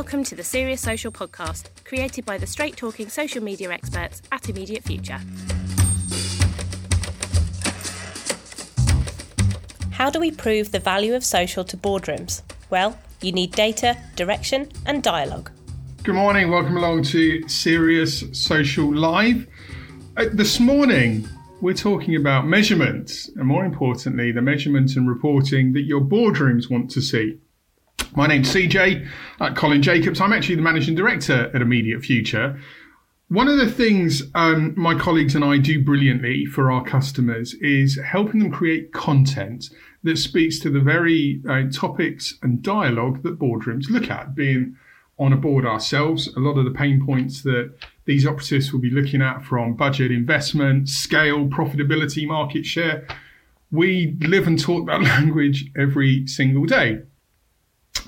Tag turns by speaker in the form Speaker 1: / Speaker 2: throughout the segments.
Speaker 1: Welcome to the Serious Social podcast, created by the straight talking social media experts at Immediate Future. How do we prove the value of social to boardrooms? Well, you need data, direction, and dialogue.
Speaker 2: Good morning, welcome along to Serious Social Live. Uh, this morning, we're talking about measurements, and more importantly, the measurement and reporting that your boardrooms want to see. My name's CJ, uh, Colin Jacobs. I'm actually the managing director at Immediate Future. One of the things um, my colleagues and I do brilliantly for our customers is helping them create content that speaks to the very uh, topics and dialogue that boardrooms look at, being on a board ourselves. A lot of the pain points that these operatives will be looking at from budget, investment, scale, profitability, market share. We live and talk that language every single day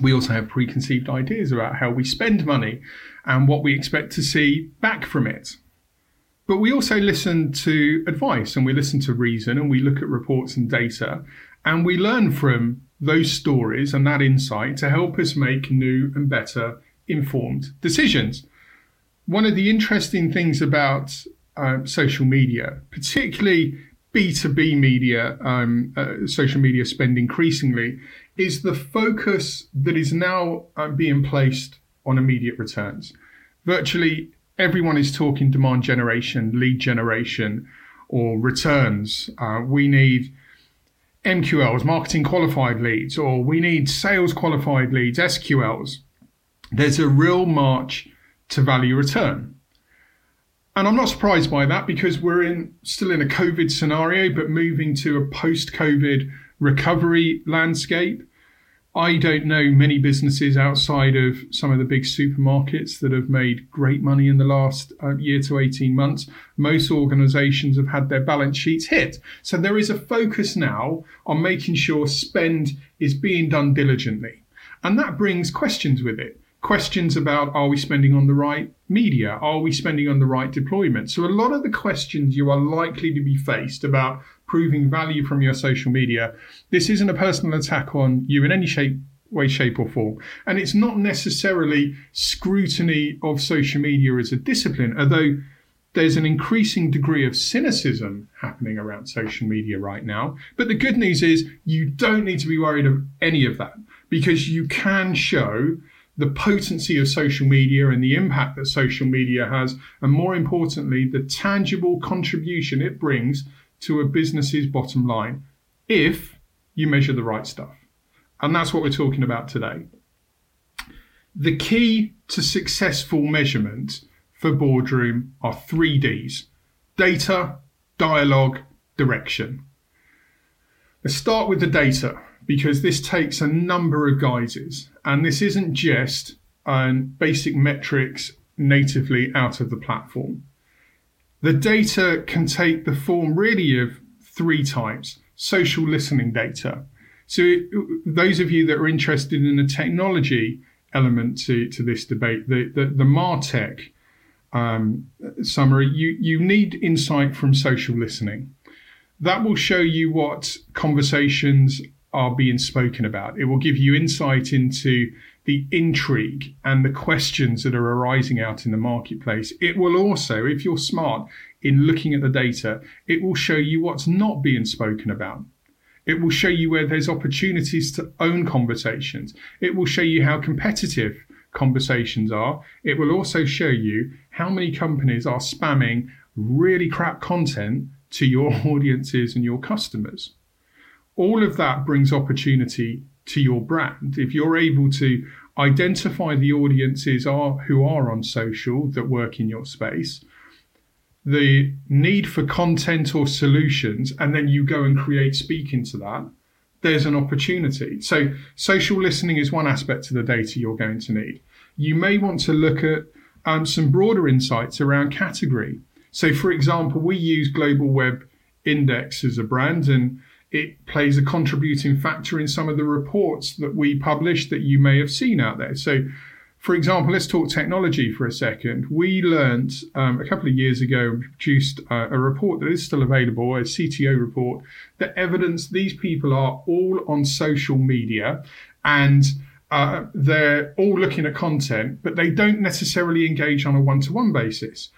Speaker 2: we also have preconceived ideas about how we spend money and what we expect to see back from it. But we also listen to advice and we listen to reason and we look at reports and data and we learn from those stories and that insight to help us make new and better informed decisions. One of the interesting things about uh, social media, particularly B2B media, um, uh, social media spend increasingly, is the focus that is now uh, being placed on immediate returns. Virtually everyone is talking demand generation, lead generation, or returns. Uh, we need MQLs, marketing qualified leads, or we need sales qualified leads, SQLs. There's a real march to value return. And I'm not surprised by that because we're in still in a COVID scenario, but moving to a post COVID recovery landscape. I don't know many businesses outside of some of the big supermarkets that have made great money in the last uh, year to 18 months. Most organizations have had their balance sheets hit. So there is a focus now on making sure spend is being done diligently. And that brings questions with it. Questions about are we spending on the right media? Are we spending on the right deployment? So, a lot of the questions you are likely to be faced about proving value from your social media. This isn't a personal attack on you in any shape, way, shape, or form. And it's not necessarily scrutiny of social media as a discipline, although there's an increasing degree of cynicism happening around social media right now. But the good news is you don't need to be worried of any of that because you can show the potency of social media and the impact that social media has, and more importantly, the tangible contribution it brings to a business's bottom line if you measure the right stuff. And that's what we're talking about today. The key to successful measurement for boardroom are three D's data, dialogue, direction. Let's start with the data because this takes a number of guises and this isn't just um, basic metrics natively out of the platform. The data can take the form really of three types social listening data. So, those of you that are interested in the technology element to, to this debate, the, the, the Martech um, summary, you, you need insight from social listening. That will show you what conversations are being spoken about. It will give you insight into the intrigue and the questions that are arising out in the marketplace. It will also, if you're smart in looking at the data, it will show you what's not being spoken about. It will show you where there's opportunities to own conversations. It will show you how competitive conversations are. It will also show you how many companies are spamming really crap content to your audiences and your customers. All of that brings opportunity to your brand. If you're able to identify the audiences are who are on social that work in your space, the need for content or solutions, and then you go and create speaking to that, there's an opportunity. So social listening is one aspect of the data you're going to need. You may want to look at um, some broader insights around category. So, for example, we use Global Web Index as a brand, and it plays a contributing factor in some of the reports that we publish that you may have seen out there. So, for example, let's talk technology for a second. We learned um, a couple of years ago, produced uh, a report that is still available, a CTO report, that evidence these people are all on social media and uh, they're all looking at content, but they don't necessarily engage on a one to one basis.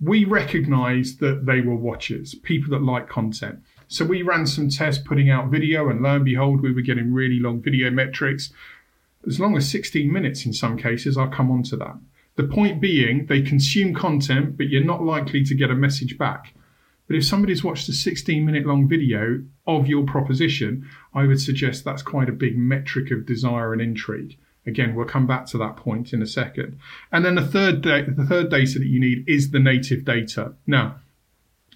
Speaker 2: We recognize that they were watchers, people that like content. So we ran some tests putting out video, and lo and behold, we were getting really long video metrics, as long as 16 minutes in some cases. I'll come on to that. The point being, they consume content, but you're not likely to get a message back. But if somebody's watched a 16 minute long video of your proposition, I would suggest that's quite a big metric of desire and intrigue. Again, we'll come back to that point in a second. And then the third da- the third data that you need is the native data. Now,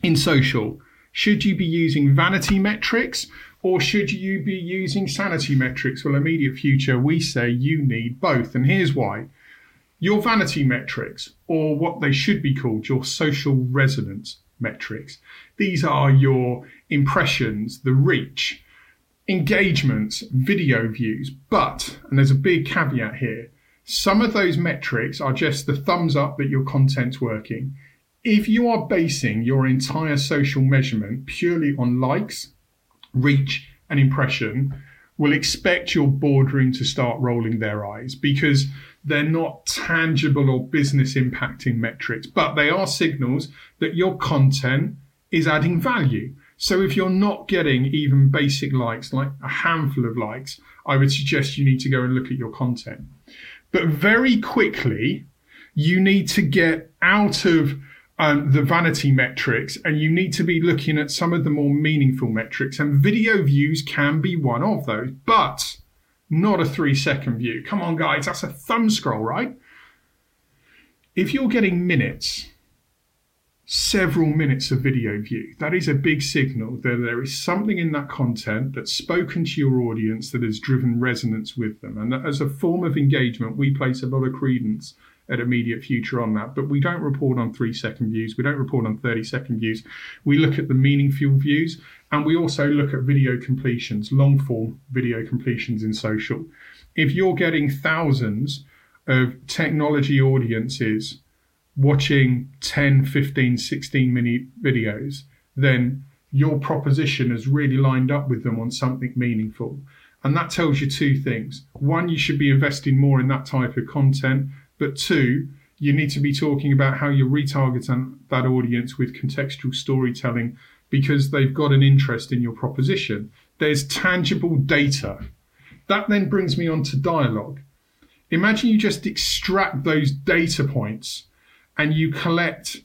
Speaker 2: in social, should you be using vanity metrics or should you be using sanity metrics? Well, immediate future, we say you need both. And here's why. Your vanity metrics, or what they should be called, your social resonance, metrics. These are your impressions, the reach, engagements, video views. But, and there's a big caveat here, some of those metrics are just the thumbs up that your content's working. If you are basing your entire social measurement purely on likes, reach, and impression, will expect your boardroom to start rolling their eyes because they're not tangible or business impacting metrics, but they are signals that your content is adding value. So if you're not getting even basic likes, like a handful of likes, I would suggest you need to go and look at your content. But very quickly, you need to get out of um, the vanity metrics and you need to be looking at some of the more meaningful metrics. And video views can be one of those. But not a three second view. Come on, guys, that's a thumb scroll, right? If you're getting minutes, several minutes of video view, that is a big signal that there is something in that content that's spoken to your audience that has driven resonance with them. And that as a form of engagement, we place a lot of credence at immediate future on that. But we don't report on three second views, we don't report on 30 second views. We look at the meaningful views and we also look at video completions, long form video completions in social. If you're getting thousands of technology audiences watching 10, 15, 16 minute videos, then your proposition has really lined up with them on something meaningful. And that tells you two things. One, you should be investing more in that type of content. But two, you need to be talking about how you retarget that audience with contextual storytelling because they've got an interest in your proposition. There's tangible data. That then brings me on to dialogue. Imagine you just extract those data points and you collect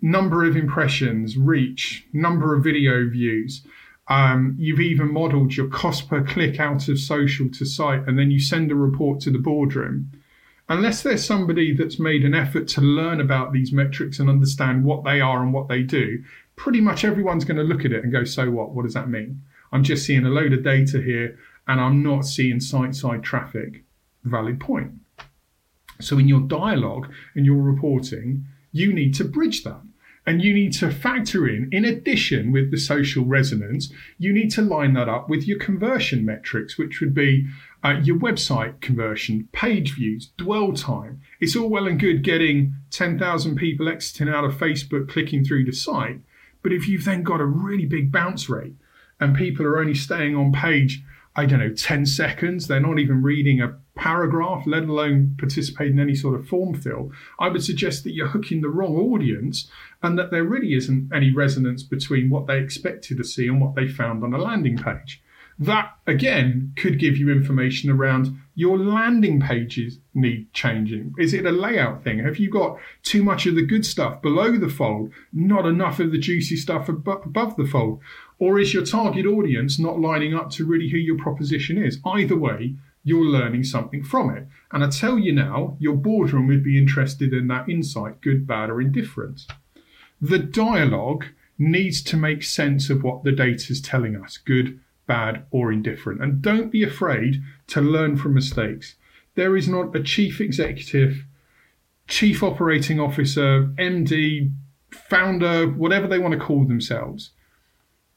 Speaker 2: number of impressions, reach, number of video views. Um, you've even modeled your cost per click out of social to site, and then you send a report to the boardroom unless there's somebody that's made an effort to learn about these metrics and understand what they are and what they do, pretty much everyone's going to look at it and go, so what? What does that mean? I'm just seeing a load of data here and I'm not seeing site side traffic. Valid point. So in your dialogue and your reporting, you need to bridge that. And you need to factor in, in addition with the social resonance, you need to line that up with your conversion metrics, which would be uh, your website conversion, page views, dwell time. It's all well and good getting 10,000 people exiting out of Facebook clicking through the site. But if you've then got a really big bounce rate and people are only staying on page, I don't know, 10 seconds, they're not even reading a paragraph, let alone participate in any sort of form fill, I would suggest that you're hooking the wrong audience and that there really isn't any resonance between what they expected to see and what they found on a landing page. That again could give you information around your landing pages need changing. Is it a layout thing? Have you got too much of the good stuff below the fold, not enough of the juicy stuff above the fold? Or is your target audience not lining up to really who your proposition is? Either way, you're learning something from it. And I tell you now, your boardroom would be interested in that insight, good, bad, or indifferent. The dialogue needs to make sense of what the data is telling us, good, bad, or indifferent. And don't be afraid to learn from mistakes. There is not a chief executive, chief operating officer, MD, founder, whatever they want to call themselves.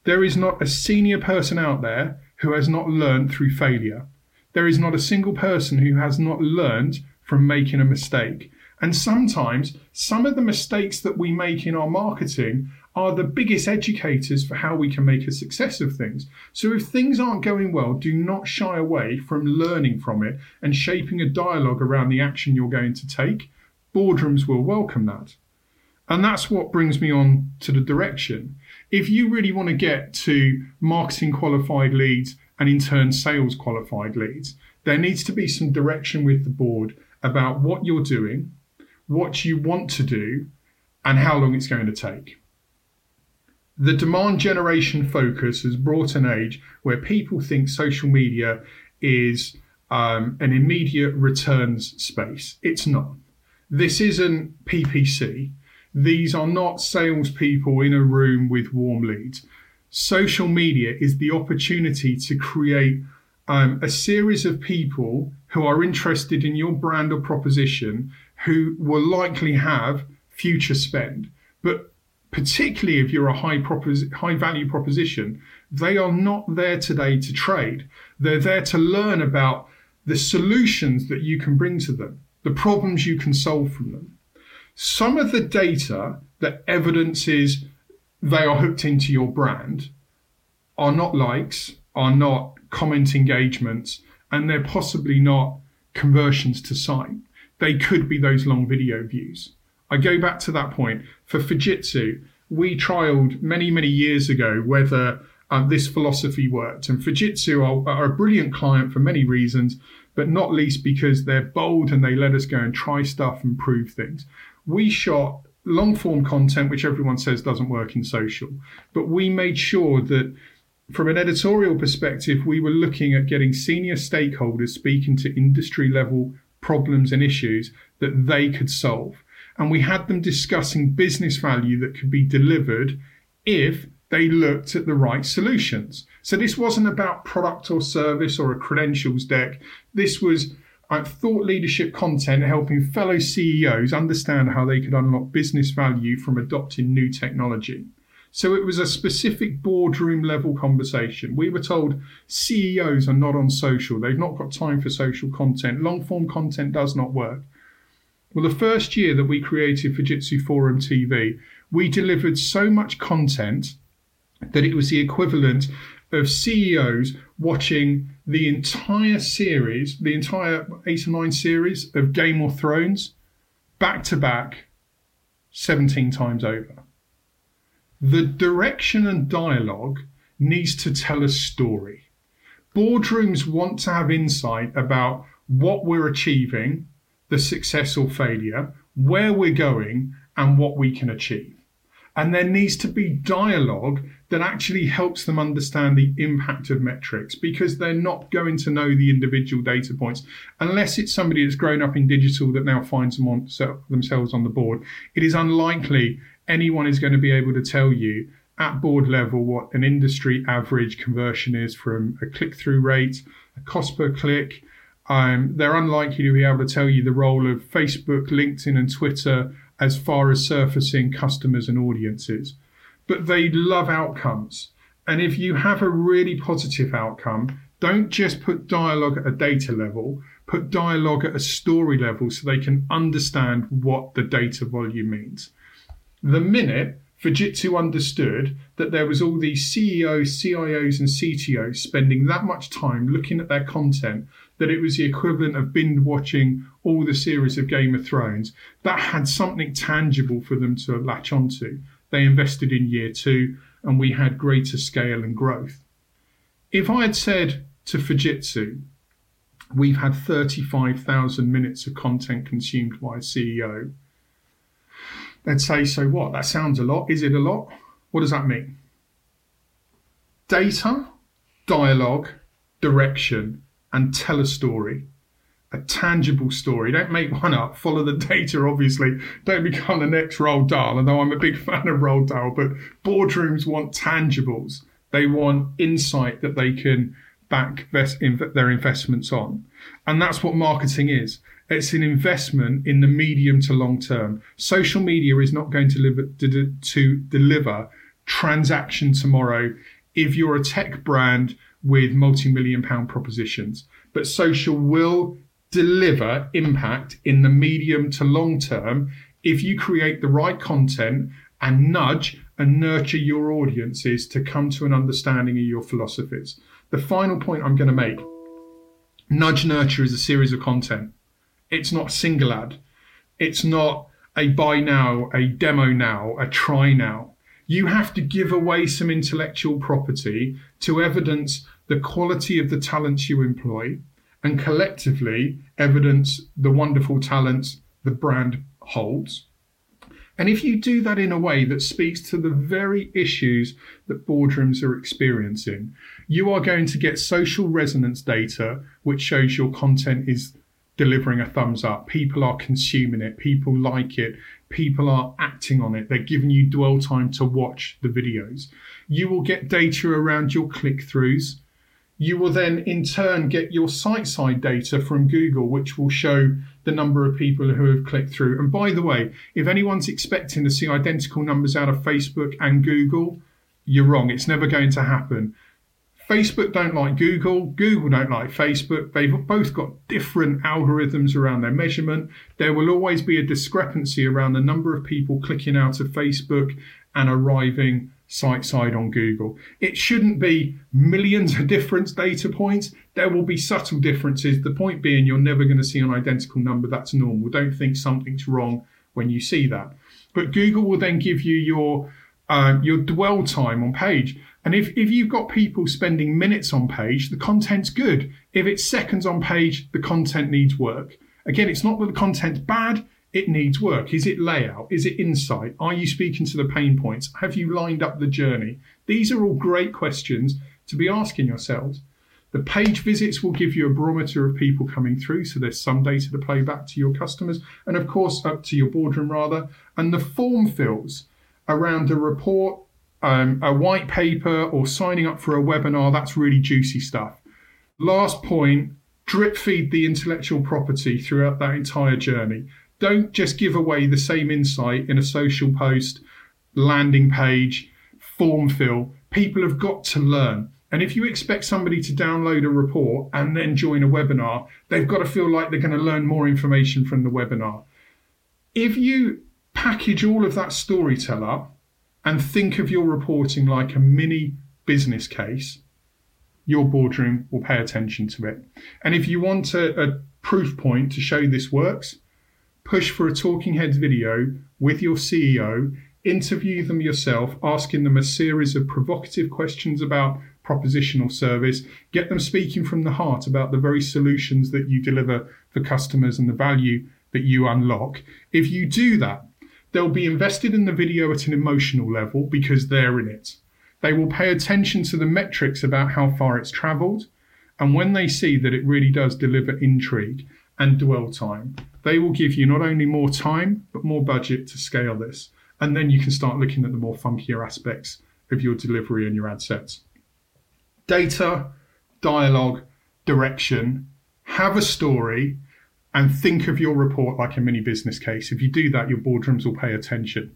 Speaker 2: There is not a senior person out there who has not learned through failure. There is not a single person who has not learned from making a mistake. And sometimes some of the mistakes that we make in our marketing are the biggest educators for how we can make a success of things. So if things aren't going well, do not shy away from learning from it and shaping a dialogue around the action you're going to take. Boardrooms will welcome that. And that's what brings me on to the direction. If you really want to get to marketing qualified leads and in turn sales qualified leads, there needs to be some direction with the board about what you're doing, what you want to do, and how long it's going to take. The demand generation focus has brought an age where people think social media is um, an immediate returns space. It's not. This isn't PPC. These are not salespeople in a room with warm leads. Social media is the opportunity to create um, a series of people who are interested in your brand or proposition who will likely have future spend. But particularly if you're a high, propos- high value proposition, they are not there today to trade. They're there to learn about the solutions that you can bring to them, the problems you can solve from them. Some of the data that evidences they are hooked into your brand are not likes, are not comment engagements, and they're possibly not conversions to site. They could be those long video views. I go back to that point. For Fujitsu, we trialed many, many years ago whether uh, this philosophy worked. And Fujitsu are, are, a brilliant client for many reasons, but not least because they're bold and they let us go and try stuff and prove things. We shot long form content, which everyone says doesn't work in social, but we made sure that from an editorial perspective, we were looking at getting senior stakeholders speaking to industry level problems and issues that they could solve. And we had them discussing business value that could be delivered if they looked at the right solutions. So this wasn't about product or service or a credentials deck. This was uh, thought leadership content helping fellow CEOs understand how they could unlock business value from adopting new technology. So it was a specific boardroom level conversation. We were told CEOs are not on social, they've not got time for social content, long form content does not work. Well, the first year that we created Fujitsu Forum TV, we delivered so much content that it was the equivalent of CEOs watching the entire series, the entire eight or nine series of Game of Thrones, back to back, 17 times over. The direction and dialogue needs to tell a story. Boardrooms want to have insight about what we're achieving, the success or failure, where we're going, and what we can achieve. And there needs to be dialogue that actually helps them understand the impact of metrics because they're not going to know the individual data points unless it's somebody that's grown up in digital that now finds them on, themselves on the board. It is unlikely anyone is going to be able to tell you at board level what an industry average conversion is from a click through rate, a cost per click. Um, they're unlikely to be able to tell you the role of Facebook, LinkedIn, and Twitter as far as surfacing customers and audiences. But they love outcomes. And if you have a really positive outcome, don't just put dialogue at a data level, put dialogue at a story level so they can understand what the data volume means. The minute Fujitsu understood that there was all these CEOs, CIOs, and CTOs spending that much time looking at their content that it was the equivalent of binge watching all the series of Game of Thrones, that had something tangible for them to latch onto. They invested in year two, and we had greater scale and growth. If I had said to Fujitsu, we've had 35,000 minutes of content consumed by a CEO, they'd say, So what? That sounds a lot. Is it a lot? What does that mean? Data, dialogue, direction, and tell a story. A tangible story. Don't make one up. Follow the data, obviously. Don't become the next Roald Dahl, although I'm a big fan of Roald Dahl. But boardrooms want tangibles. They want insight that they can back their investments on. And that's what marketing is. It's an investment in the medium to long term. Social media is not going to, live, to, to deliver transaction tomorrow if you're a tech brand with multi million pound propositions. But social will deliver impact in the medium to long term if you create the right content and nudge and nurture your audiences to come to an understanding of your philosophies. The final point I'm going to make Nudge Nurture is a series of content. It's not single ad. It's not a buy now, a demo now, a try now. You have to give away some intellectual property to evidence the quality of the talents you employ and collectively evidence the wonderful talents the brand holds. And if you do that in a way that speaks to the very issues that boardrooms are experiencing, you are going to get social resonance data which shows your content is delivering a thumbs up. People are consuming it, people like it, people are acting on it, they're giving you dwell time to watch the videos. You will get data around your click throughs you will then in turn get your site side data from Google, which will show the number of people who have clicked through. And by the way, if anyone's expecting to see identical numbers out of Facebook and Google, you're wrong. It's never going to happen. Facebook don't like Google, Google don't like Facebook. They've both got different algorithms around their measurement. There will always be a discrepancy around the number of people clicking out of Facebook and arriving site side on Google. It shouldn't be millions of different data points. There will be subtle differences. The point being, you're never going to see an identical number. That's normal. Don't think something's wrong when you see that. But Google will then give you your uh, your dwell time on page. And if, if you've got people spending minutes on page, the content's good. If it's seconds on page, the content needs work. Again, it's not that the content's bad, it needs work? Is it layout? Is it insight? Are you speaking to the pain points? Have you lined up the journey? These are all great questions to be asking yourselves. The page visits will give you a barometer of people coming through, so there's some data to play back to your customers, and of course, up to your boardroom rather. And the form fills around a report, um, a white paper, or signing up for a webinar that's really juicy stuff. Last point drip feed the intellectual property throughout that entire journey. Don't just give away the same insight in a social post, landing page, form fill. People have got to learn. And if you expect somebody to download a report and then join a webinar, they've got to feel like they're going to learn more information from the webinar. If you package all of that storyteller and think of your reporting like a mini business case, your boardroom will pay attention to it. And if you want a, a proof point to show this works, push for a talking heads video with your CEO, interview them yourself, asking them a series of provocative questions about propositional service, get them speaking from the heart about the very solutions that you deliver for customers and the value that you unlock. If you do that, they'll be invested in the video at an emotional level because they're in it. They will pay attention to the metrics about how far it's traveled. And when they see that it really does deliver intrigue and dwell time, they will give you not only more time, but more budget to scale this. And then you can start looking at the more funkier aspects of your delivery and your ad sets. Data, dialogue, direction, have a story, and think of your report like a mini business case. If you do that, your boardrooms will pay attention.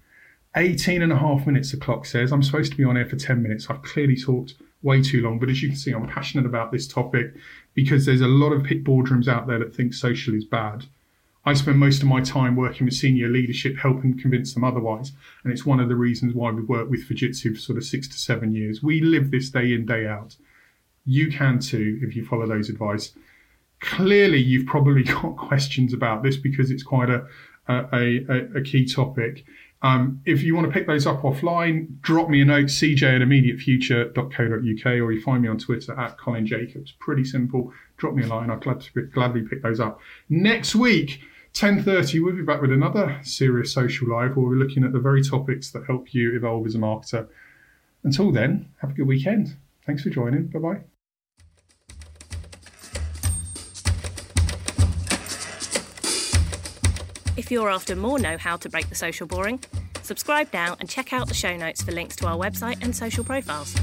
Speaker 2: 18 and a half minutes, the clock says. I'm supposed to be on air for 10 minutes. I've clearly talked way too long, but as you can see, I'm passionate about this topic because there's a lot of boardrooms out there that think social is bad. I spend most of my time working with senior leadership, helping convince them otherwise. And it's one of the reasons why we work with Fujitsu for sort of six to seven years. We live this day in, day out. You can too if you follow those advice. Clearly, you've probably got questions about this because it's quite a, a, a, a key topic. Um, if you want to pick those up offline, drop me a note, cj at immediatefuture.co.uk, or you find me on Twitter at Colin Jacobs. Pretty simple. Drop me a line. I'd glad to gladly pick those up. Next week, 10.30, we'll be back with another serious social live where we're looking at the very topics that help you evolve as a marketer. Until then, have a good weekend. Thanks for joining. Bye-bye.
Speaker 1: If you're after more know how to break the social boring, subscribe now and check out the show notes for links to our website and social profiles.